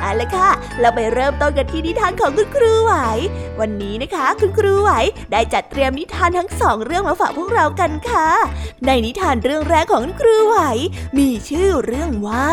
เอาละค่ะ เราไปเริ่มต้นกันที่นิทานของคุณครูไหว วันนี้นะคะ คุณครูไหวได้จัดเตรียมนิทานทั้งสองเรื่องมาฝากพวกเรากันค่ะ ในนิทานเรื่องแรกของคุณครูไหว มีชื่อเรื่องว่า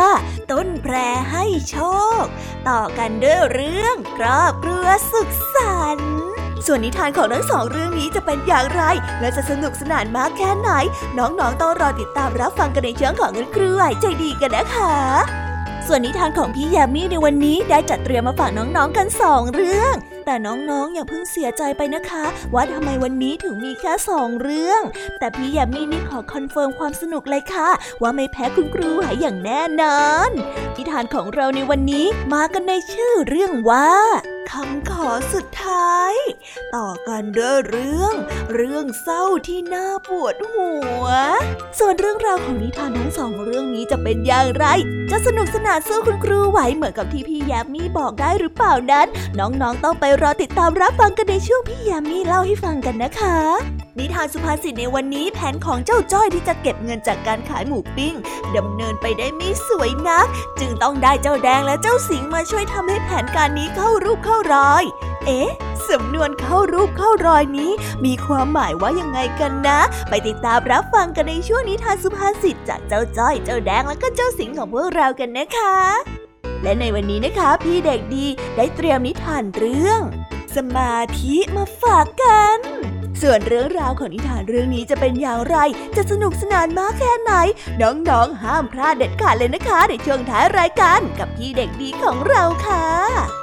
ต้นแพรให้โชค ต่อกันด้วยเรื่องครอบครัวสุขสันต์ส่วนนิทานของทั้งสองเรื่องนี้จะเป็นอย่างไร และจะสนุกสนานมากแค่ไหน น้องๆต้องรอติดตามรับฟังกันในเชิงของคุณครูไหวใจดีกันนะคะ ส่วนนิทานของพี่ยามีในวันนี้ได้จัดเตรียมมาฝากน้องๆกันสองเรื่อง แต่น้องๆ อย่าเพิ่งเสียใจไปนะคะ ว่าทำไมวันนี้ถึงมีแค่สองเรื่อง แต่พี่ยามีนี่ขอ confirm ความสนุกเลยค่ะ ว่าไม่แพ้คุณครูไหวอย่างแน่นอนนิทานของเราในวันนี้มากันในชื่อเรื่องว่าคำขอสุดท้าย ต่อกันด้วยเรื่อง เรื่องเศร้าที่น่าปวดหัว ส่วนเรื่องราวของนิทานทั้งสองเรื่องนี้จะเป็นอย่างไร จะสนุกสนานสู้คุณครูไหวเหมือนกับที่พี่ยามีบอกได้หรือเปล่านั้น น้องๆต้องไปรอติดตามรับฟังกันในช่วงพี่ยามีเล่าให้ฟังกันนะคะ นิทานสุภาษิตในวันนี้แผนของเจ้าจ้อยที่จะเก็บเงินจากการขายหมูปิ้งดำเนินไปได้ไม่สวยนัก จึงต้องได้เจ้าแดงและเจ้าสิงมาช่วยทำให้แผนการนี้เข้ารูปเข้ารอย เอ๊ะสำนวนเข้ารูปเข้ารอยนี้ มีความหมายว่ายังไงกันนะ ไปติดตามรับฟังกันในช่วงนิทานสุภาษิตจากเจ้าจ้อย เจ้าแดงและก็เจ้าสิงของพวกเรากันนะคะ และในวันนี้นะคะ พี่เด็กดีได้เตรียมนิทานเรื่อง สมาธิมาฝากกัน ส่วนเรื่องราวของนิทานเรื่องนี้จะเป็นอย่างไร จะสนุกสนานมากแค่ไหน น้องๆ ห้ามพลาดเด็ดขาดเลยนะคะ ในช่วงท้ายรายการกับพี่เด็กดีของเราค่ะ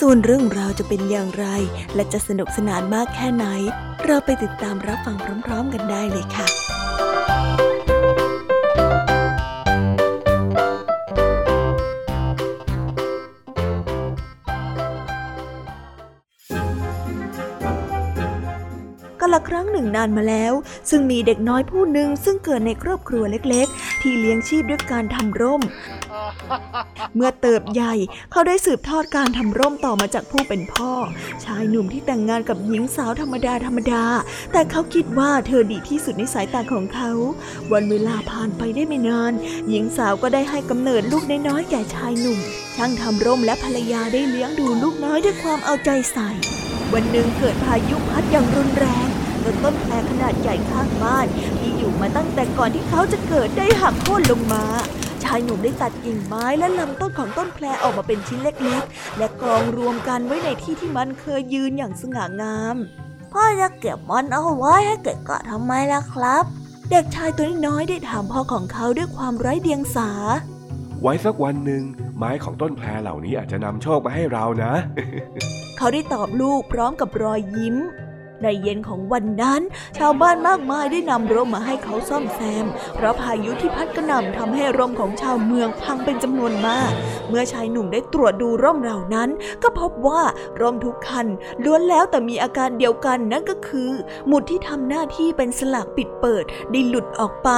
ส่วนเรื่องราวจะเป็นอย่างไร และจะสนุกสนานมากแค่ไหน เราไปติดตามรับฟังพร้อมๆกันได้เลยค่ะก็ละครั้งหนึ่งนานมาแล้ว ซึ่งมีเด็กน้อยผู้หนึ่งซึ่งเกิดในครอบครัวเล็กๆ ที่เลี้ยงชีพด้วยการทำร่ม เมื่อเติบใหญ่เขาได้สืบทอดการทำร่มต่อมาจากผู้เป็นพ่อ ชายหนุ่มที่แต่งงานกับหญิงสาวธรรมดาธรรมดา แต่เขาคิดว่าเธอดีที่สุดในสายตาของเขา วันเวลาผ่านไปได้ไม่นาน หญิงสาวก็ได้ให้กำเนิดลูกน้อยๆแก่ชายหนุ่ม ช่างทำร่มและภรรยาได้เลี้ยงดูลูกน้อยด้วยความเอาใจใส่ วันหนึ่งเกิดพายุพัดอย่างรุนแรงจนต้นแพรขนาดใหญ่ข้างบ้านที่อยู่มาตั้งแต่ก่อนที่เขาจะเกิดได้หักโค่นลงมาายหนุ่มได้ตัดกิ่งไม้และลำต้นของต้นแพรออกมาเป็นชิ้นเล็กๆ และกองรวมกันไว้ในที่ที่มันเคยยืนอย่างสง่างาม พ่อจะเก็บมันเอาไว้ให้เกิดกะทำไมล่ะครับ เด็กชายตัวน้อยได้ถามพ่อของเขาด้วยความไร้เดียงสา ไว้สักวันหนึ่งไม้ของต้นแพรเหล่านี้อาจจะนำโชคมาให้เรานะ เขาได้ตอบลูกพร้อมกับรอยยิ้ม ในเย็นของวันนั้น ชาวบ้านมากมายได้นำร่มมาให้เขาซ่อมแซม เพราะพายุที่พัดกระหน่ำทำให้ร่มของชาวเมืองพังเป็นจำนวนมาก เมื่อชายหนุ่มได้ตรวจดูร่มเหล่านั้น ก็พบว่าร่มทุกคันล้วนแล้วแต่มีอาการเดียวกันนั่นก็คือ หมุดที่ทำหน้าที่เป็นสลักปิดเปิดได้หลุดออกไป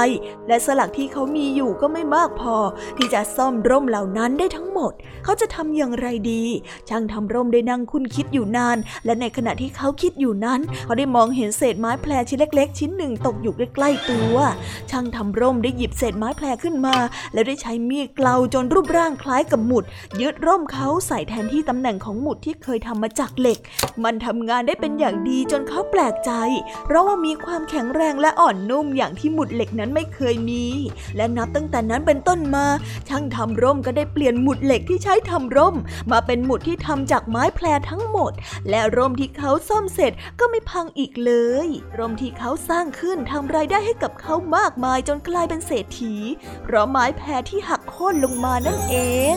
และสลักที่เขามีอยู่ก็ไม่มากพอ ที่จะซ่อมร่มเหล่านั้นได้ทั้งหมด เขาจะทำอย่างไรดี ช่างทำร่มได้นั่งคุ้นคิดอยู่นาน และในขณะที่เขาคิดอยู่นั้นเขาได้มองเห็นเศษไม้แพรชิ้นเล็ก ๆ ชิ้นหนึ่งตกอยู่ใกล้ๆตัว ช่างทำร่มได้หยิบเศษไม้แพรขึ้นมา แล้วได้ใช้มีดเกลาจนรูปร่างคล้ายกับหมุด ยึดร่มเขาใส่แทนที่ตำแหน่งของหมุดที่เคยทำมาจากเหล็ก มันทำงานได้เป็นอย่างดีจนเขาแปลกใจ เพราะว่ามีความแข็งแรงและอ่อนนุ่มอย่างที่หมุดเหล็กนั้นไม่เคยมี และนับตั้งแต่นั้นเป็นต้นมา ช่างทำร่มก็ได้เปลี่ยนหมุดเหล็กที่ใช้ทำร่ม มาเป็นหมุดที่ทำจากไม้แพรทั้งหมด และร่มที่เขาซ่อมเสร็จก็ไม่พังอีกเลย ร่มที่เขาสร้างขึ้นทำรายได้ให้กับเขามากมายจนกลายเป็นเศรษฐี เพราะไม้แพรที่หักโค่นลงมานั่นเอง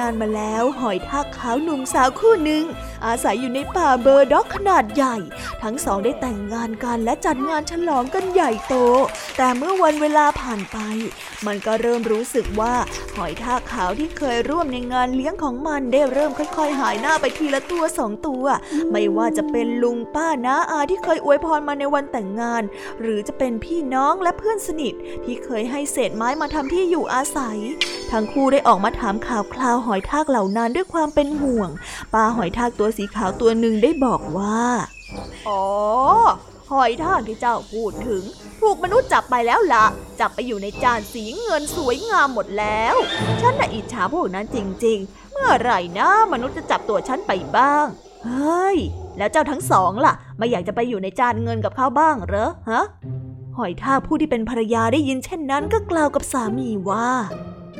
นานมาแล้ว หอยทากขาวหนุ่มสาวคู่หนึ่ง อาศัยอยู่ในป่าเบอร์ด็อกขนาดใหญ่ ทั้งสองได้แต่งงานกันและจัดงานฉลองกันใหญ่โต แต่เมื่อวันเวลาผ่านไป มันก็เริ่มรู้สึกว่าหอยทากขาวที่เคยร่วมในงานเลี้ยงของมันได้เริ่มค่อยๆ หายหน้าไปทีละตัวสองตัว ไม่ว่าจะเป็นลุงป้าน้าอาที่เคยอวยพรมาในวันแต่งงาน หรือจะเป็นพี่น้องและเพื่อนสนิท ที่เคยให้เศษไม้มาทำที่อยู่อาศัย ทั้งคู่ได้ออกมาถามข่าวคราวหอยทากเหล่านั้นด้วยความเป็นห่วงป้าหอยทากตัวสีขาวตัวหนึ่งได้บอกว่า อ๋อ หอยทากที่เจ้าพูดถึง ถูกมนุษย์จับไปแล้วละ่ะ จับไปอยู่ในจานสีเงินสวยงามหมดแล้ว ฉันน่ะอิจฉาพวกนั้นจริง ๆ เมื่อไหร่นะมนุษย์จะจับตัวฉันไปบ้าง เฮ้ย แล้วเจ้าทั้งสองล่ะ ไม่อยากจะไปอยู่ในจานเงินกับเขาบ้างเหรอฮะ หอยทากผู้ที่เป็นภรรยาได้ยินเช่นนั้นก็กล่าวกับสามีว่า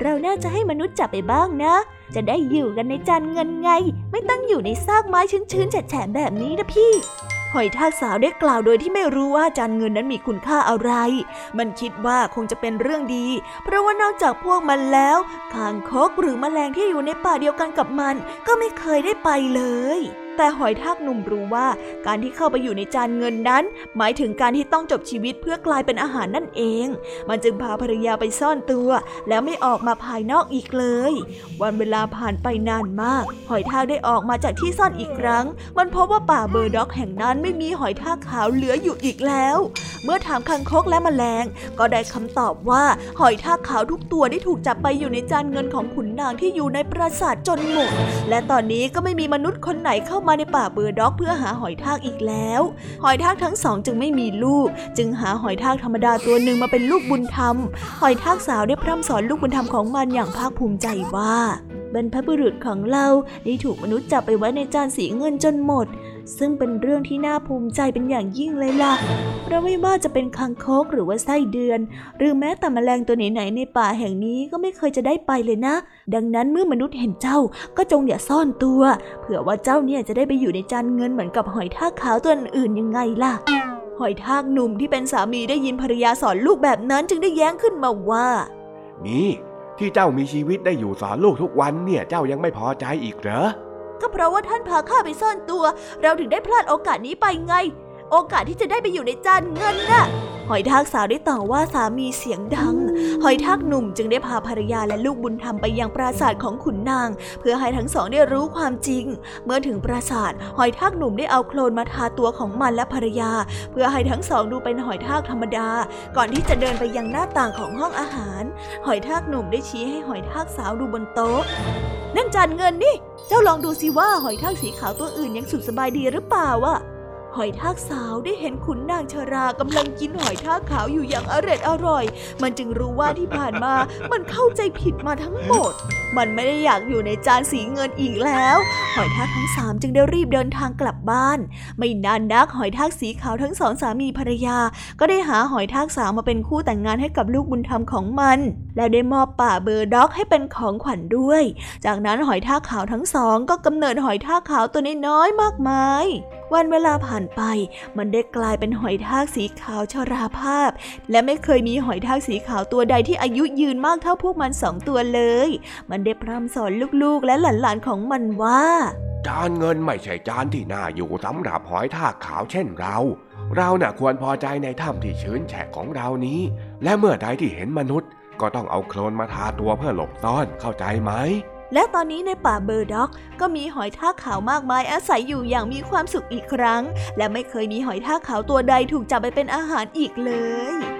เราน่าจะให้มนุษย์จับไปบ้างนะ จะได้อยู่กันในจานเงินไง ไม่ต้องอยู่ในซากไม้ชื้นๆแฉะแบบนี้นะพี่หอยทากสาวได้กล่าวโดยที่ไม่รู้ว่าจานเงินนั้นมีคุณค่าอะไร มันคิดว่าคงจะเป็นเรื่องดี เพราะว่านอกจากพวกมันแล้วคางคกหรือแมลงที่อยู่ในป่าเดียวกันกับมัน ก็ไม่เคยได้ไปเลย แต่หอยทากหนุ่มรู้ว่าการที่เข้าไปอยู่ในจานเงินนั้น หมายถึงการที่ต้องจบชีวิตเพื่อกลายเป็นอาหารนั่นเอง มันจึงพาภรรยาไปซ่อนตัว แล้วไม่ออกมาภายนอกอีกเลย วันเวลาผ่านไปนานมาก หอยทากได้ออกมาจากที่ซ่อนอีกครั้ง มันพบว่าป่าเบอร์ด็อกแห่งนั้นไม่มีหอยทากขาวเหลืออยู่อีกแล้ว เมื่อถามคังคกและแมลง ก็ได้คำตอบว่าหอยทากขาวทุกตัวได้ถูกจับไปอยู่ในจานเงินของขุนนางที่อยู่ในปราสาทจนหมด และตอนนี้ก็ไม่มีมนุษย์คนไหนเข้ามาในป่าเบอร์ด็อกเพื่อหาหอยทากอีกแล้ว หอยทากทั้งสองจึงไม่มีลูก จึงหาหอยทากธรรมดาตัวหนึ่งมาเป็นลูกบุญธรรม หอยทากสาวได้พร่ำสอนลูกบุญธรรมของมันอย่างภาคภูมิใจว่า บรรพบุรุษของเราได้ถูกมนุษย์จับไปไว้ในจานสีเงินจนหมด ซึ่งเป็นเรื่องที่น่าภูมิใจเป็นอย่างยิ่งเลยล่ะเพราะไม่ว่าจะเป็นคังคกหรือว่าไส้เดือน หรือแม้แต่แมลงตัวไหนๆในป่าแห่งนี้ก็ไม่เคยจะได้ไปเลยนะ ดังนั้นเมื่อมนุษย์เห็นเจ้าก็จงอย่าซ่อนตัว เผื่อว่าเจ้าเนี่ยจะได้ไปอยู่ในจานเงินเหมือนกับหอยทากขาวตัวอื่นยังไงล่ะหอยทากหนุ่มที่เป็นสามีได้ยินภรรยาสอนลูกแบบนั้นจึงได้แย้งขึ้นมาว่า นี่ ที่เจ้ามีชีวิตได้อยู่สอนลูกทุกวันเนี่ยเจ้ายังไม่พอใจอีกเหรอ ก็เพราะว่าท่านพาข้าไปซ่อนตัว เราถึงได้พลาดโอกาสนี้ไปไง โอกาสที่จะได้ไปอยู่ในจานเงินน่ะหอยทากสาวได้ต่อว่าสามีเสียงดัง หอยทากหนุ่มจึงได้พาภรรยาและลูกบุญธรรมไปยังปราสาทของขุนนาง เพื่อให้ทั้งสองได้รู้ความจริง เมื่อถึงปราสาท หอยทากหนุ่มได้เอาโคลนมาทาตัวของมันและภรรยา เพื่อให้ทั้งสองดูเป็นหอยทากธรรมดา ก่อนที่จะเดินไปยังหน้าต่างของห้องอาหาร หอยทากหนุ่มได้ชี้ให้หอยทากสาวดูบนโต๊ะ นั่นจานเงินนี่ เจ้าลองดูสิว่าหอยทากสีขาวตัวอื่นยังสุขสบายดีหรือเปล่าวะ หอยทากสาวได้เห็นขุนนางชรากำลังกินหอยทากขาวอยู่อย่างอร่อยอร่อย มันจึงรู้ว่าที่ผ่านมามันเข้าใจผิดมาทั้งหมด มันไม่ได้อยากอยู่ในจานสีเงินอีกแล้ว หอยทากทั้งสามจึงได้รีบเดินทางกลับบ้าน ไม่นานนักหอยทากสีขาวทั้งสองสามีภรรยา ก็ได้หาหอยทากสาวมาเป็นคู่แต่งงานให้กับลูกบุญธรรมของมัน และได้มอบป่าเบอร์ด็อกให้เป็นของขวัญด้วย จากนั้นหอยทากขาวทั้งสอง ก็กำเนิดหอยทากขาวตัวน้อยๆมากมาย วันเวลาผ่านไป มันได้กลายเป็นหอยทากสีขาวชราภาพ และไม่เคยมีหอยทากสีขาวตัวใดที่อายุยืนมากเท่าพวกมันสองตัวเลย มันได้พร่ำสอนลูกๆและหลานๆของมันว่า จานเงินไม่ใช่จานที่น่าอยู่สำหรับหอยทากขาวเช่นเรา เราน่ะควรพอใจในถ้ำที่ชื้นแฉะของเรานี้ และเมื่อใดที่เห็นมนุษย์ ก็ต้องเอาโคลนมาทาตัวเพื่อหลบซ่อนเข้าใจไหม และตอนนี้ในป่าเบอร์ด็อก ก็มีหอยทากขาวมากมายอาศัยอยู่อย่างมีความสุขอีกครั้ง และไม่เคยมีหอยทากขาวตัวใดถูกจับไปเป็นอาหารอีกเลย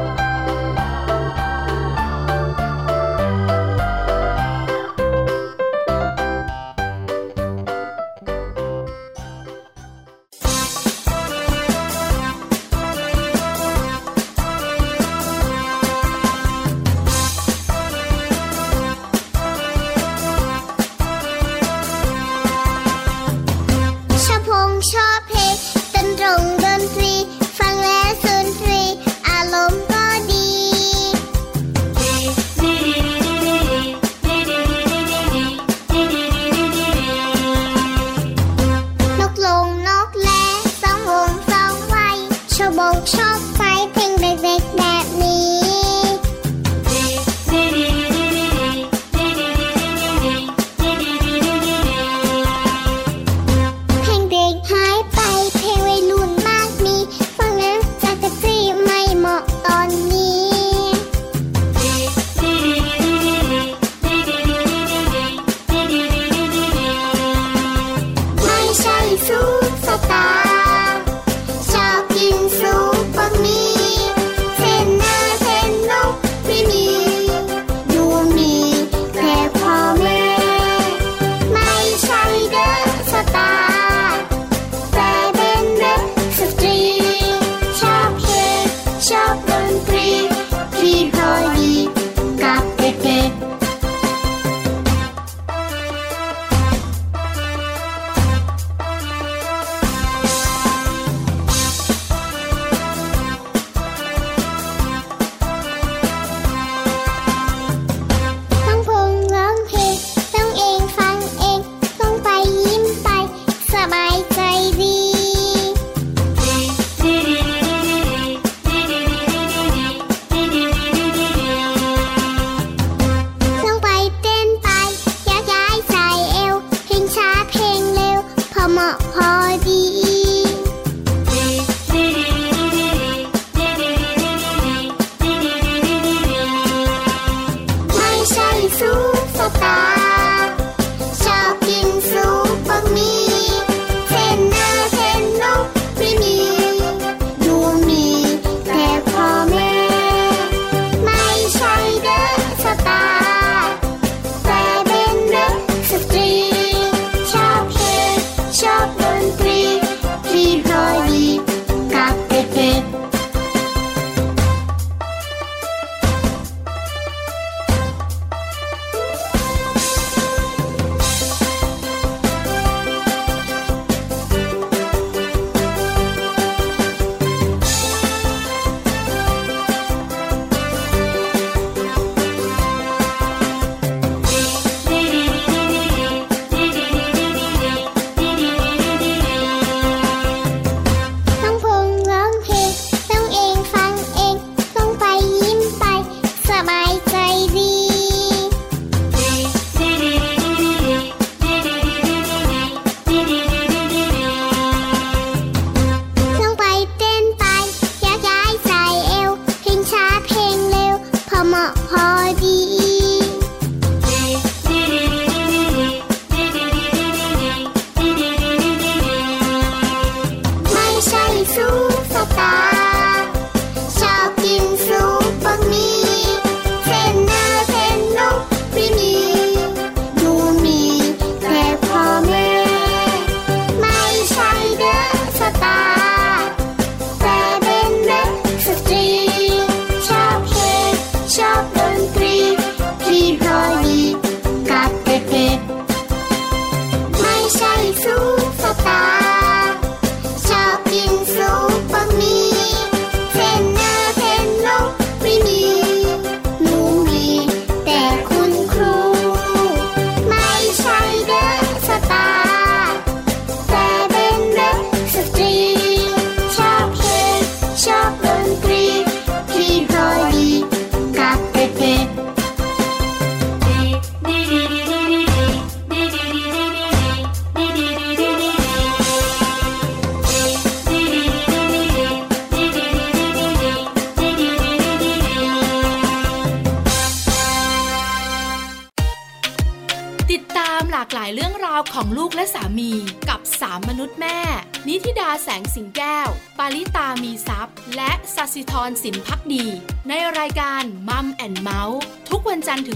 ชูสตา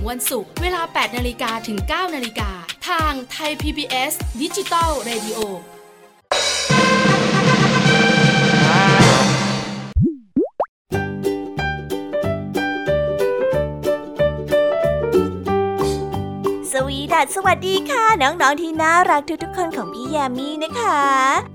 วันศุกร์เวลา 8 นาฬิกาถึง 9 นาฬิกา ทางไทย PBS ดิจิตอล Radio สวีดัสสวัสดีค่ะ น้องๆที่น่ารักทุกๆคนของพี่แยมมี่นะคะ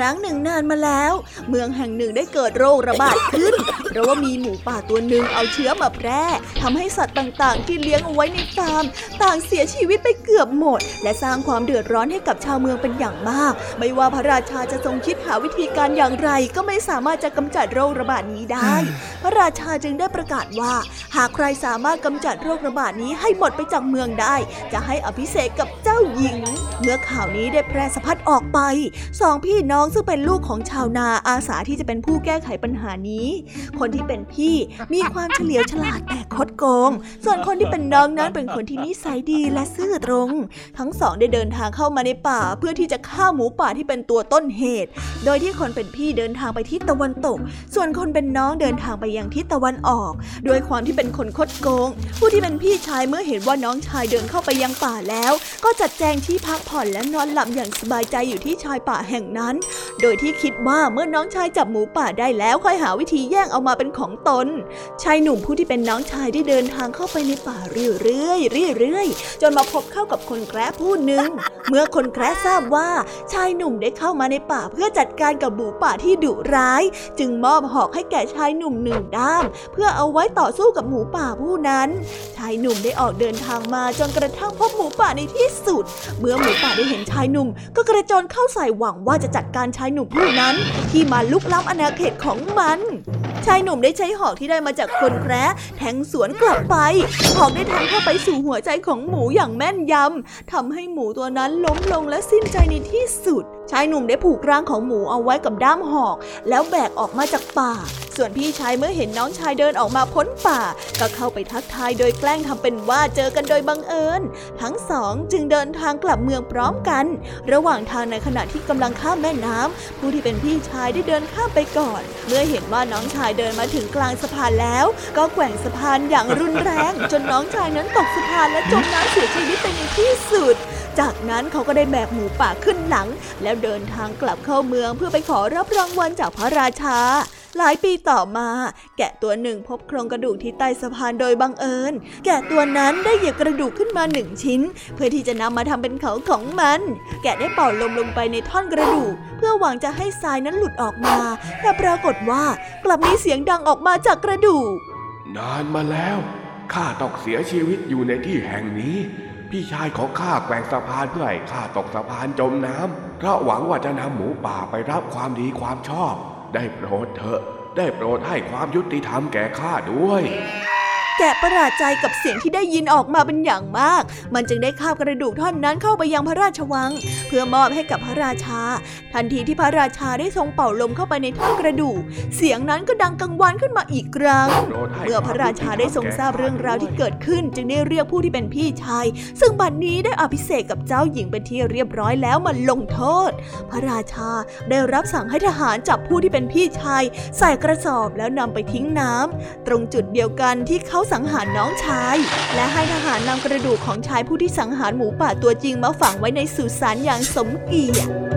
ครั้งหนึ่งนานมาแล้ว เมืองแห่งหนึ่งได้เกิดโรคระบาดขึ้น เพราะว่ามีหมูป่าตัวหนึ่งเอาเชื้อมาแพร่ทำให้สัตว์ต่างๆ ที่เลี้ยงเอาไว้ในฟาร์มต่างเสียชีวิตไปเกือบหมด และสร้างความเดือดร้อนให้กับชาวเมืองเป็นอย่างมาก ไม่ว่าพระราชาจะทรงคิดหาวิธีการอย่างไร ก็ไม่สามารถจะกำจัดโรคระบาดนี้ได้ พระราชาจึงได้ประกาศว่า หากใครสามารถกำจัดโรคระบาดนี้ให้หมดไปจากเมืองได้ จะให้อภิเษกกับเจ้าหญิง เมื่อข่าวนี้ได้แพร่สะพัดออกไปสองพี่น้องซึ่งเป็นลูกของชาวนาอาสาที่จะเป็นผู้แก้ไขปัญหานี้คนที่เป็นพี่มีความเฉลียวฉลาดแต่คดโกง ส่วนคนที่เป็นน้องนั้นเป็นคนที่นิสัยดีและซื่อตรง ทั้งสองได้เดินทางเข้ามาในป่า เพื่อที่จะฆ่าหมูป่าที่เป็นตัวต้นเหตุ โดยที่คนเป็นพี่เดินทางไปทิศตะวันตก ส่วนคนเป็นน้องเดินทางไปยังทิศตะวันออกด้วยความที่เป็นคนคดโกง ผู้ที่เป็นพี่ชายเมื่อเห็นว่าน้องชายเดินเข้าไปยังป่าแล้ว ก็จัดแจงที่พักผ่อนและนอนหลับอย่างสบายใจอยู่ที่ชายป่าแห่งนั้น โดยที่คิดว่าเมื่อน้องชายจับหมูป่าได้แล้วค่อยหาวิธีแย่งเอามาเป็นของตน ชายหนุ่มผู้ที่เป็นน้องชายได้เดินทางเข้าไปในป่าเรื่อยๆเรื่อยๆจนมาพบเข้ากับคนแคร์ผู้หนึ่ง เมื่อคนแคร์ทราบว่าชายหนุ่มได้เข้ามาในป่าเพื่อจัดการกับหมูป่าที่ดุร้าย จึงมอบหอกให้แก่ชายหนุ่มหนึ่งด้าม เพื่อเอาไว้ต่อสู้กับหมูป่าผู้นั้น ชายหนุ่มได้ออกเดินทางมาจนกระทั่งพบหมูป่าในที่สุด เมื่อหมูป่าได้เห็นชายหนุ่ม ก็กระโจนเข้าใส่หวังว่าจะจัดการชายหนุ่มผู้นั้น ที่มาลุกล้ำอาณาเขตของมัน ชายหนุ่มได้ใช้หอกที่ได้มาจากคนแคระแทงสวนกลับไป หอกได้แทงเข้าไปสู่หัวใจของหมูอย่างแม่นยำทำให้หมูตัวนั้นล้มลงและสิ้นใจในที่สุดชายหนุ่มได้ผูกร่างของหมูเอาไว้กับด้ามหอก แล้วแบกออกมาจากป่า ส่วนพี่ชายเมื่อเห็นน้องชายเดินออกมาพ้นป่า ก็เข้าไปทักทายโดยแกล้งทำเป็นว่าเจอกันโดยบังเอิญ ทั้งสองจึงเดินทางกลับเมืองพร้อมกัน ระหว่างทางในขณะที่กำลังข้ามแม่น้ำผู้ที่เป็นพี่ชายได้เดินข้ามไปก่อน เมื่อเห็นว่าน้องชายเดินมาถึงกลางสะพานแล้ว ก็แกว่งสะพานอย่างรุนแรง จนน้องชายนั้นตกสะพานและจมน้ำเสียชีวิตไปในที่สุด จากนั้นเขาก็ได้แบกหมูป่าขึ้นหลัง แล้วเดินทางกลับเข้าเมืองเพื่อไปขอรับรางวัลจากพระราชา หลายปีต่อมา แกะตัวหนึ่งพบโครงกระดูกที่ใต้สะพานโดยบังเอิญ แกะตัวนั้นได้หยิบกระดูกขึ้นมาหนึ่งชิ้น เพื่อที่จะนำมาทำเป็นเขาของมัน แกะได้เป่าลมลงไปในท่อนกระดูก เพื่อหวังจะให้ทรายนั้นหลุดออกมา แต่ปรากฏว่ากลับมีเสียงดังออกมาจากกระดูก นานมาแล้วข้าต้องเสียชีวิตอยู่ในที่แห่งนี้ พี่ชายของข้าแกว่งสะพานเพื่อให้ข้าตกสะพานจมน้ำเพราะหวังว่าจะนำหมูป่าไปรับความดีความชอบ ได้โปรดเถอะ ได้โปรดให้ความยุติธรรมแก่ข้าด้วย แกะประหลาดใจกับเสียงที่ได้ยินออกมาเป็นอย่างมาก มันจึงได้คาบกระดูกท่อนนั้นเข้าไปยังพระราชวัง เพื่อมอบให้กับพระราชา ทันทีที่พระราชาได้ทรงเป่าลมเข้าไปในท่อนกระดูก เสียงนั้นก็ดังกังวานขึ้นมาอีกครั้ง เมื่อพระราชาได้ทรงทราบเรื่องราวที่เกิดขึ้น จึงได้เรียกผู้ที่เป็นพี่ชาย ซึ่งบัดนี้ได้อภิเษกกับเจ้าหญิงเป็นที่เรียบร้อยแล้วมาลงโทษ พระราชาได้รับสั่งให้ทหารจับผู้ที่เป็นพี่ชาย ใส่กระสอบแล้วนำไปทิ้งน้ำตรงจุดเดียวกันที่เขาสังหารน้องชาย และให้ทหารนำกระดูกของชายผู้ที่สังหารหมูป่าตัวจริงมาฝังไว้ในสุสานอย่างสมเกียรติ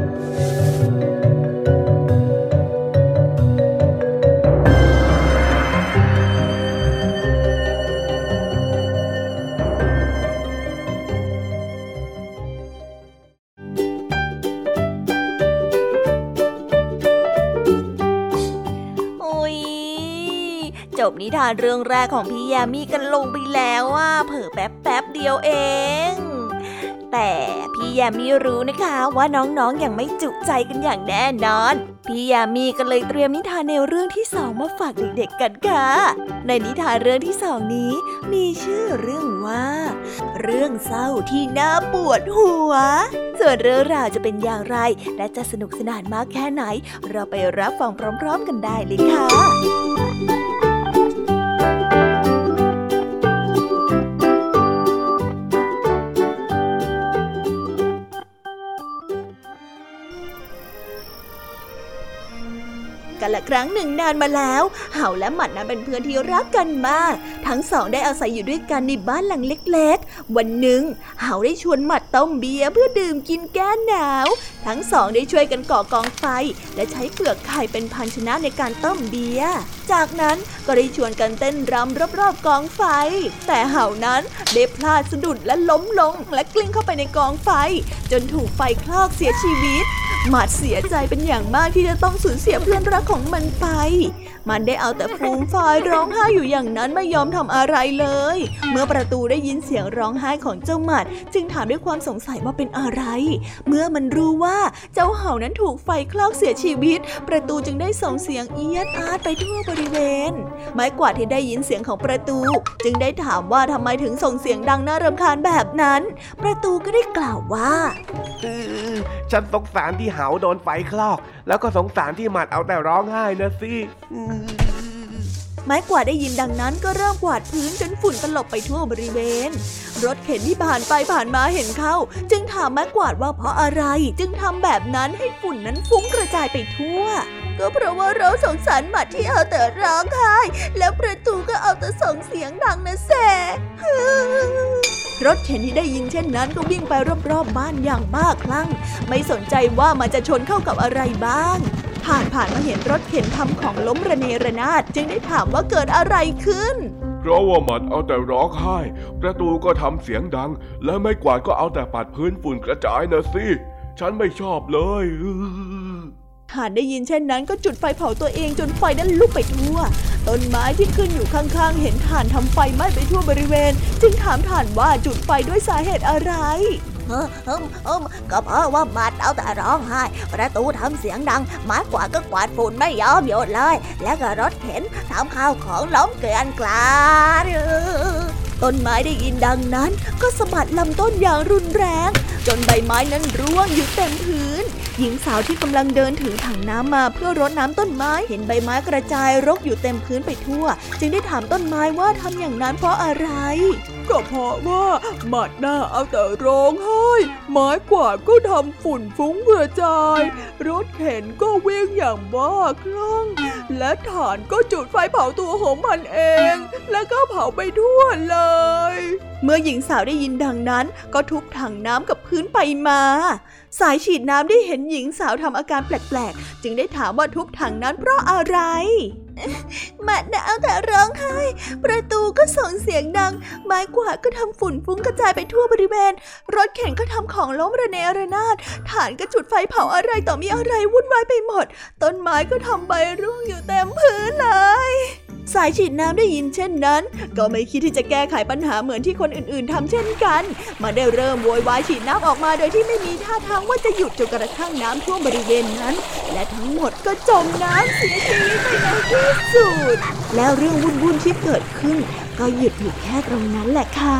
นิทานเรื่องแรกของพี่ยามีกันลงไปแล้วว่าเผอแป๊บแป๊บเดียวเอง แต่พี่ยามีรู้นะคะว่าน้องๆออย่างไม่จุใจกันอย่างแน่นอน พี่ยามีก็เลยเตรียมนิทานในวเรื่องที่สองมาฝากเด็กๆกันค่ะ ในนิทานเรื่องที่สองนี้ มีชื่อเรื่องว่า เรื่องเศร้าที่น่าปวดหัว ส่วนเรื่องราวจะเป็นอย่างไร และจะสนุกสนานมากแค่ไหน เราไปรับฟังพร้อม ๆ กันได้เลยค่ะ กันละครั้งหนึ่งนานมาแล้ว เห่าและหมัดนั้นเป็นเพื่อนที่รักกันมาก ทั้งสองได้อาศัยอยู่ด้วยกันในบ้านหลังเล็กๆ วันหนึ่งเห่าได้ชวนหมัดต้มเบียร์เพื่อดื่มกินแก้หนาว ทั้งสองได้ช่วยกันก่อกองไฟ และใช้เปลือกไข่เป็นภาชนะในการต้มเบียร์ จากนั้นก็ได้ชวนกันเต้นรำรอบๆกองไฟ แต่เห่านั้นได้พลาดสะดุดและล้มลงและกลิ้งเข้าไปในกองไฟ จนถูกไฟคลอกเสียชีวิต หมัดเสียใจเป็นอย่างมากที่จะต้องสูญเสียเพื่อนรักของมันไป มันได้เอาแต่ฟูมฟายร้องไห้อยู่อย่างนั้นไม่ยอมทำอะไรเลย เมื่อประตูได้ยินเสียงร้องไห้ของเจ้าหมัด จึงถามด้วยความสงสัยว่าเป็นอะไร เมื่อมันรู้ว่าเจ้าเห่านั้นถูกไฟคลอกเสียชีวิต ประตูจึงได้ส่งเสียงเอียดอาร์ตไปทั่วบริเวณ ไม้กวาดที่ได้ยินเสียงของประตู จึงได้ถามว่าทำไมถึงส่งเสียงดังน่ารำคาญแบบนั้น ประตูก็ได้กล่าวว่าฉันสงสารที่เหาโดนไฟคลอก แล้วก็สงสารที่หมัดเอาแต่ร้องไห้นะสิไม้กวาดได้ยินดังนั้นก็เริ่มกวาดพื้นจนฝุ่นตลบไปทั่วบริเวณ รถเข็นที่ผ่านไปผ่านมาเห็นเข้า จึงถามไม้กวาดว่าเพราะอะไรจึงทำแบบนั้นให้ฝุ่นนั้นฟุ้งกระจายไปทั่ว ก็เพราะว่าเราสงสารหมัดที่เอาแต่ร้องไห้แล้วประตูก็เอาแต่ส่งเสียงดังนะแซ่รถเข็นที่ได้ยินเช่นนั้นก็วิ่งไปรอบๆบ้านอย่างบ้าคลั่ง ไม่สนใจว่ามันจะชนเข้ากับอะไรบ้าง ผ่านผ่านมาเห็นรถเข็นทำของล้มระเนระนาด จึงได้ถามว่าเกิดอะไรขึ้น เพราะว่ามันเอาแต่ร้องไห้ ประตูก็ทำเสียงดัง และไม่กวาดก็เอาแต่ปัดพื้นฝุ่นกระจายนะสิ ฉันไม่ชอบเลยห่านได้ยินเช่นนั้นก็จุดไฟเผาตัวเองจนไฟนั้นลุกไปทั่ว ต้นไม้ที่ขึ้นอยู่ข้างๆ เห็นถ่านทำไฟไหม้ไปทั่วบริเวณ จึงถามถ่านว่าจุดไฟด้วยสาเหตุอะไร เออเอก็เพราะว่ามัดเอาแต่ร้องไห้ ประตูทำเสียงดังไม้กวาดก็กวาดฝุ่นไม่ยอมหยุดเลย แล้วก็รถเข็นทำข้าวของล้มเกลื่อนกลาดต้นไม้ได้ยินดังนั้น ก็สะบัดลำต้นอย่างรุนแรง จนใบไม้นั้นร่วงอยู่เต็มพื้น หญิงสาวที่กำลังเดินถือถังน้ำมาเพื่อรดน้ำต้นไม้เห็นใบไม้กระจายรกอยู่เต็มพื้นไปทั่ว จึงได้ถามต้นไม้ว่าทำอย่างนั้นเพราะอะไร ก็เพราะว่าหมัดหน้าเอาแต่ร้องไห้ไม้กวาดก็ทำฝุ่นฟุ้งกระจาย รถเข็นก็วิ่งอย่างบ้าคลั่ง และฐานก็จุดไฟเผาตัวของมันเอง แล้วก็เผาไปทั่วเลย เมื่อหญิงสาวได้ยินดังนั้น ก็ทุบถังน้ำกับพื้นไปมา สายฉีดน้ำได้เห็นหญิงสาวทำอาการแปลกๆ จึงได้ถามว่าทุบถังนั้นเพราะอะไร มัดเอาแต่ร้องไห้ ประตูก็ส่งเสียงดัง ไม้กวาดก็ทำฝุ่นฟุ้งกระจายไปทั่วบริเวณ รถเข็นก็ทำของล้มระเนระนาดฐานก็จุดไฟเผาอะไรต่อมีอะไรวุ่นวายไปหมด ต้นไม้ก็ทำใบร่วงอยู่เต็มพื้นเลย สายฉีดน้ำได้ยินเช่นนั้น ก็ไม่คิดที่จะแก้ไขปัญหาเหมือนที่คนอื่นๆทำเช่นกัน มาได้เริ่มโวยวายฉีดน้ำออกมาโดยที่ไม่มีท่าทางว่าจะหยุดจนกระทั่งน้ำท่วมบริเวณนั้น และทั้งหมดก็จมน้ำเสียชีวิตไปในที่สุด แล้วเรื่องวุ่นๆที่เกิดขึ้น ก็หยุดอยู่แค่ตรงนั้นแหละค่ะ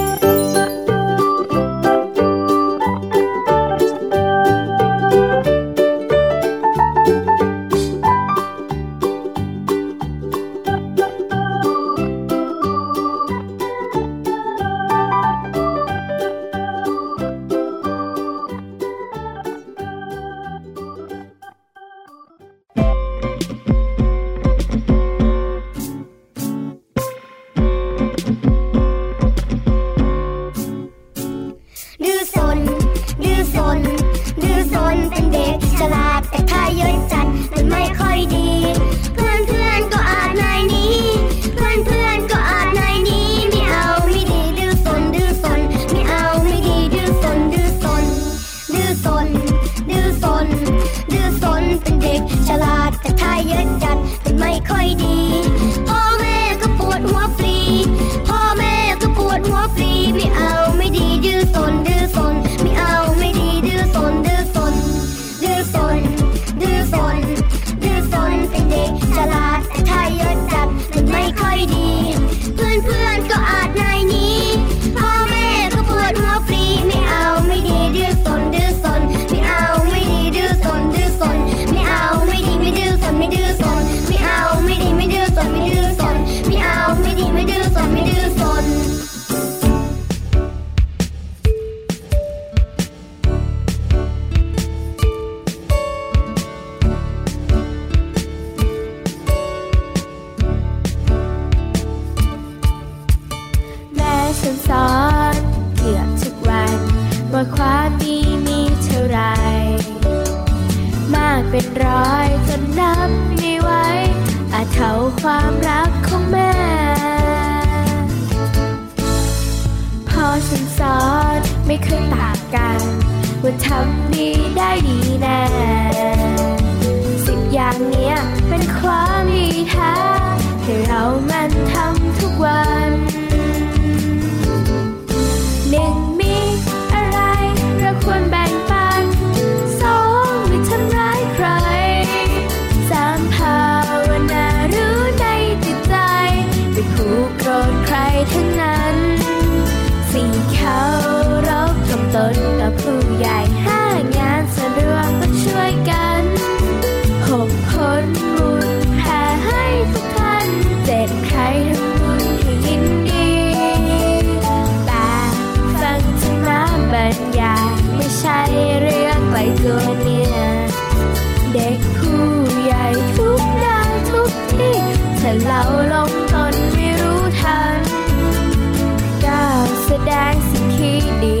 จริ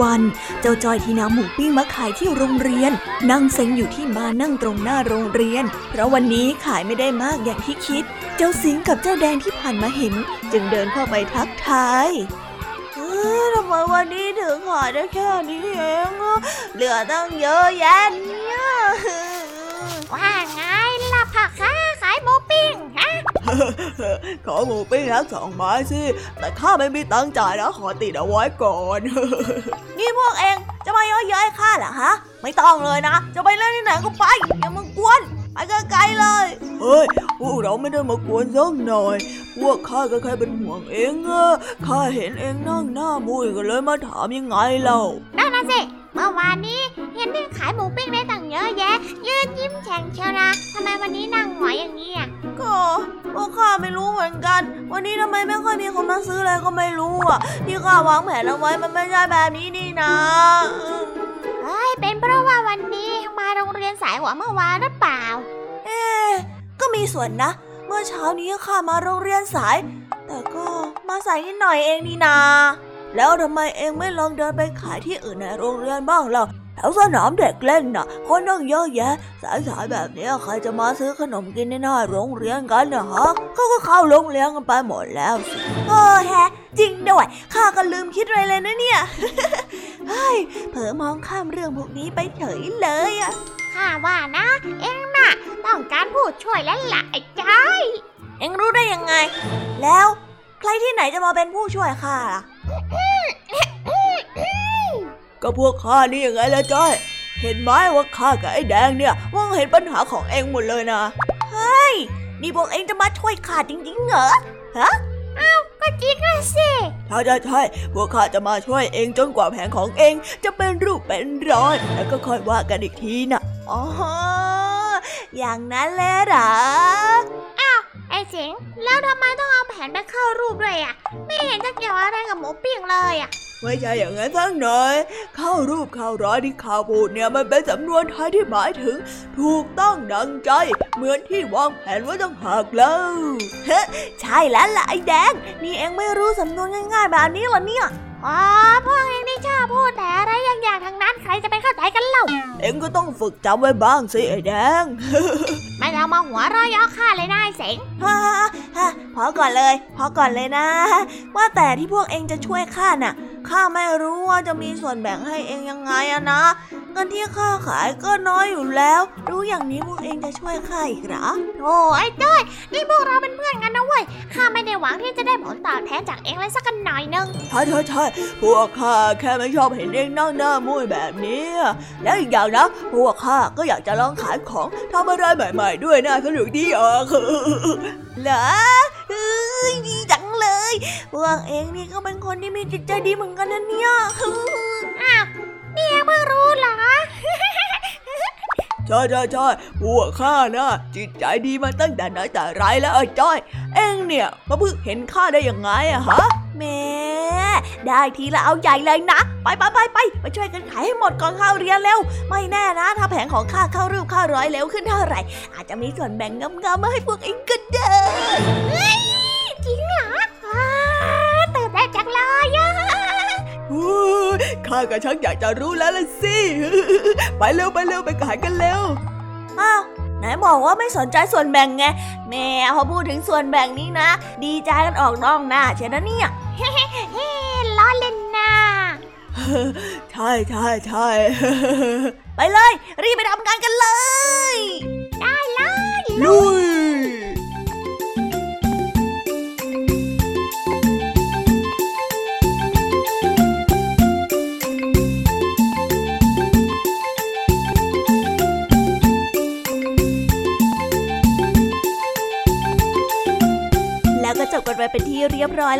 วัน เจ้าจอยที่นำหมูปิ้งมาขายที่โรงเรียน นั่งเซ็งอยู่ที่บ้านนั่งตรงหน้าโรงเรียน เพราะวันนี้ขายไม่ได้มากอย่างที่คิด เจ้าสิงกับเจ้าแดงที่ผ่านมาเห็น จึงเดินเข้าไปทักทายทำไมวันนี้ถึงขายได้แค่นี้เองเหลือตั้งเยอะแยะเนี่ยว่าไงล่ะผักค้าขาย หมูปิ้งฮะขอหมูปิ้งทั้งสองไม้สิ แต่ข้าไม่มีตังจ่ายนะขอติดเอาไว้ก่อน นี่พวกเองจะมาย่อเย้ยข้าเหรอฮะ ไม่ต้องเลยนะ จะไปเล่นที่ไหนก็ไปอย่ามึงกวนไปไกลๆเลย เฮ้ย พวกเราไม่ได้มากวนสักหน่อย พวกข้าก็แค่เป็นห่วงเองอะข้าเห็นเองนั่งหน้ามุ้ยก็เลยมาถามยังไงเล่านั่นนะสิ เมื่อวานนี้เห็นที่ขายหมูปิ้งได้ตั้ง เเยอะแยะ ยืนยิ้มแฉ่งเชียวนะทำไมวันนี้นั่งหงอยอย่างนี้อะก็พวกข้าไม่รู้เหมือนกัน วันนี้ทำไมไม่ค่อยมีคนมาซื้ออะไรก็ไม่รู้อะ ที่ข้าวางแผนเอาไว้มันไม่ใช่แบบนี้นี่นะเฮ้ยเป็นเพราะว่าวันนี้มาโรงเรียนสายกว่าเมื่อวานหรือเปล่า เอ๊ะก็มีส่วนนะ เมื่อเช้านี้ข้ามาโรงเรียนสาย แต่ก็มาสายนิดหน่อยเองนี่นาแล้วทำไมเองไม่ลองเดินไปขายที่อื่นในโรงเรียนบ้างล่ะ แถวสนามเด็กเล่นน่ะคนนั่งเยอะแยะ สายๆแบบเนี้ยใครจะมาซื้อขนมกินในหน้าโรงเรียนกันนะฮะเขาก็เข้าโรงเรียนกันไปหมดแล้วสิเออแฮะ จริงด้วยข้าก็ลืมคิดไปเลยนะเนี่ยเฮ้ยเผลอมองข้ามเรื่องพวกนี้ไปเฉยเลยอะข้าว่านะ เอ็งน่ะ ต้องการผู้ช่วยแล้วล่ะไอ้จ้ายเอ็งรู้ได้ยังไง แล้ว ใครที่ไหนจะมาเป็นผู้ช่วยข้าล่ะ ก็พวกข้านี่ยังไงล่ะจ้อย เห็นไหมว่าข้ากับไอ้แดงเนี่ยมองเห็นปัญหาของเองหมดเลยนะ เฮ้ย นี่พวกเอ็งจะมาช่วยข้าจริงๆเหรอ ฮะก็จริงนะสิใช่ใช่ใช่พวกข้าจะมาช่วยเองจนกว่าแผนของเองจะเป็นรูปเป็นร้อนแล้วก็ค่อยว่ากันอีกทีนะอ๋อ อย่างนั้นเลยเหรอไอ้สิงแล้วทำไมต้องเอาแผนไปเข้ารูปด้วยอะ ไม่เห็นจะเกี่ยวอะไรกับหมูปิ้งเลยอะไม่ใช่อย่างนั้นทั้งหน่อย เข้ารูปเข้าร้อยที่ข้าพูดเนี่ยมันเป็นสำนวนไทยที่หมายถึง ถูกต้องดังใจ เหมือนที่วางแผนไว้ต้องหากแล้วใช่แล้วล่ะไอ้แดง นี่เอ็งไม่รู้สำนวนง่ายๆแบบนี้เหรอเนี่ย อ๋อพวกเองนี่ชอบพูดแต่อะไรอย่างๆทั้งนั้นใครจะไปเข้าใจกันเล่า เองก็ต้องฝึกจำไว้บ้างสิไอ้แดง ไม่ต้องมาหัวเร้อยย่อข้าเลยนะไอ้เสงฮ่าฮ่าฮ่าพอก่อนเลย พอก่อนเลยนะ ว่าแต่ที่พวกเองจะช่วยข้าน่ะข้าไม่รู้ว่าจะมีส่วนแบ่งให้เองยังไงอะนะ เงินที่ข้าขายก็น้อยอยู่แล้ว รู้อย่างนี้พวกเองจะช่วยข้าอีกเหรอโอ้ไอ้จ้อยนี่พวกเราเป็นเพื่อนกันนะเว้ยข้าไม่ได้หวังที่จะได้ผลตอบแทนจากเองเลยสักกันหน่อยนึงใช่ใช่ใช่พวกข้าแค่ไม่ชอบเห็นเองนั่งหน้ามุ้ยแบบนี้ แล้วอีกอย่างนะพวกข้าก็อยากจะลองขายของทำอะไรใหม่ ๆ ด้วยนะสนุกดีอะเหรอเอ้ยดีจังเลยพวกเองนี่ก็เป็นคนที่มีจิตใจดีเหมือนกันนะเนี่ยอ้าว นี่เองเพิ่งรู้เหรอ ใช่ใช่ใช่พวกข้านะจิตใจดีมาตั้งแต่ไหนแต่ไรแล้วไอ้จ้อย เองเนี่ยมาเพิ่งเห็นข้าได้ยังไงอะฮะแหม่ได้ทีละเอาใหญ่เลยนะ ไปไปไปไปไปช่วยกันขายให้หมดก่อนเข้าเรียนเร็ว ไม่แน่นะ ถ้าแผงของข้าเข้ารูปเข้าร้อยเร็วขึ้นเท่าไหร่ อาจจะมีส่วนแบ่งงามๆมาให้พวกเองก็ได้จริงเหรออ้าตื่นเต้นจังเลยอะอู้ ข้าก็ชักอยากจะรู้แล้วล่ะสิ ไปเร็วไปเร็วไปขายกันเร็ว อ้าวไหนบอกว่าไม่สนใจส่วนแบ่งไงแหม่พอพูดถึงส่วนแบ่งนี้นะ ดีใจกันออกนอกหน้าเช่นนะเนี่ยเฮ้ล้อเล่นนะใช่ใช่ใช่ไปเลย รีบไปทำงานกันเลย ได้เลยลุย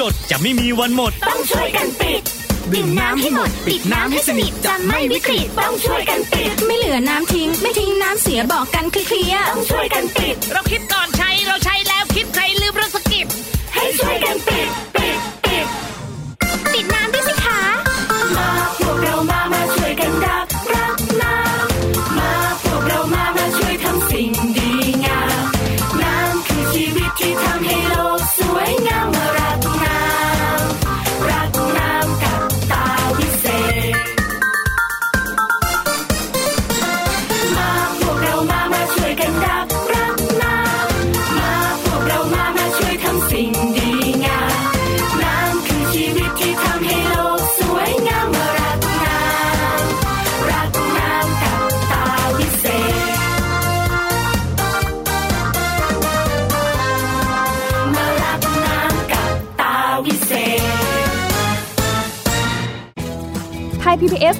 หยดจะไม่มีวันหมด ต้องช่วยกันปิด ดื่มน้ำให้หมด ปิดน้ำให้สนิทจะไม่วิกฤตต้องช่วยกันปิด ไม่เหลือน้ำทิ้ง ไม่ทิ้งน้ำเสียบอกกันเคลียร์ต้องช่วยกันปิด เราคิดก่อนใช้เราใช้แล้วคิดใครลืมเรื่องสกิปให้ช่วยกันปิดปิดปิด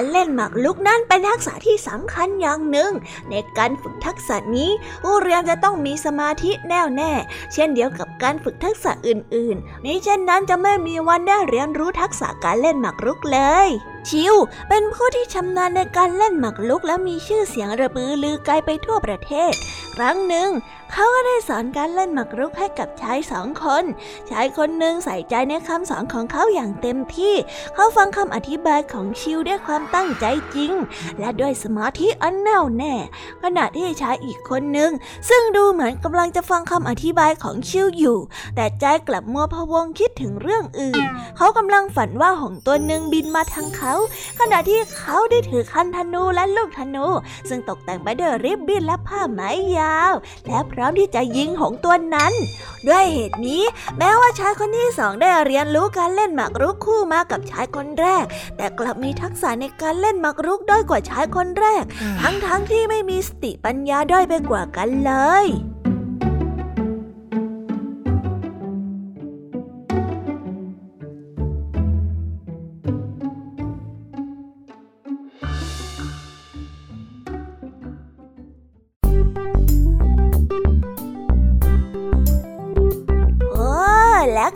การเล่นหมากรุกนั้นเป็นทักษะที่สำคัญอย่างหนึ่ง ในการฝึกทักษะนี้ผู้เรียนจะต้องมีสมาธิแน่วแน่ เช่นเดียวกับการฝึกทักษะอื่นๆมิเช่นนั้นจะไม่มีวันได้เรียนรู้ทักษะการเล่นหมากรุกเลยชิวเป็นผู้ที่ชำนาญในการเล่นหมากรุกและมีชื่อเสียงระบือลือไกลไปทั่วประเทศ ครั้งหนึ่ง เขาก็ได้สอนการเล่นหมากรุกให้กับชายสองคน ชายคนหนึ่งใส่ใจในคำสอนของเขาอย่างเต็มที่ เขาฟังคำอธิบายของชิวด้วยความตั้งใจจริง และด้วยสมาธิอันแน่วแน่ ขณะที่ชายอีกคนหนึ่งซึ่งดูเหมือนกำลังจะฟังคำอธิบายของชิวอยู่ แต่ใจกลับมัวพะวงคิดถึงเรื่องอื่น เขากำลังฝันว่าหงตัวหนึ่งบินมาทางเขาขณะที่เขาได้ถือคันธนูและลูกธนู ซึ่งตกแต่งไปด้วยริบบิ้นและผ้าไหมยาว และพร้อมที่จะยิงหงส์ตัวนั้น ด้วยเหตุนี้ แม้ว่าชายคนที่สองได้เรียนรู้การเล่นหมากรุกคู่มากับชายคนแรก แต่กลับมีทักษะในการเล่นหมากรุกด้อยกว่าชายคนแรก ทั้งๆทที่ไม่มีสติปัญญาด้อยไปกว่ากันเลย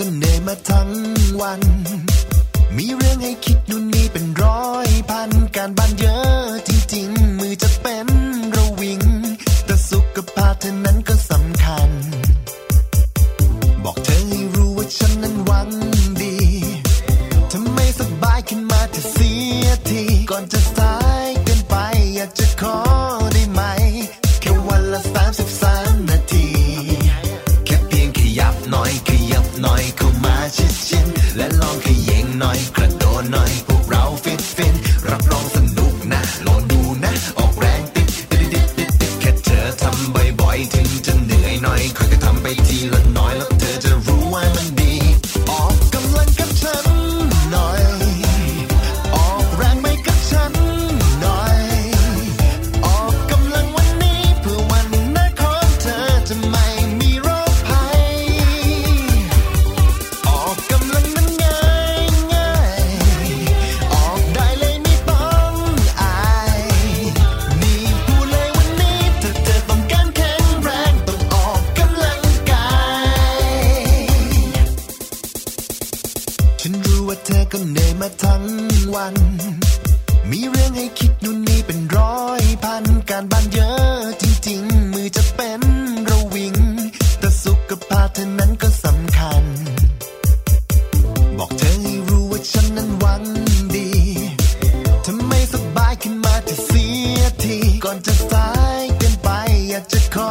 ก็เหนื่อยมาทั้งวัน มีเรื่องให้คิดนู่นนี่เป็น ก่อนจะสายเกินไปอยากจะขอ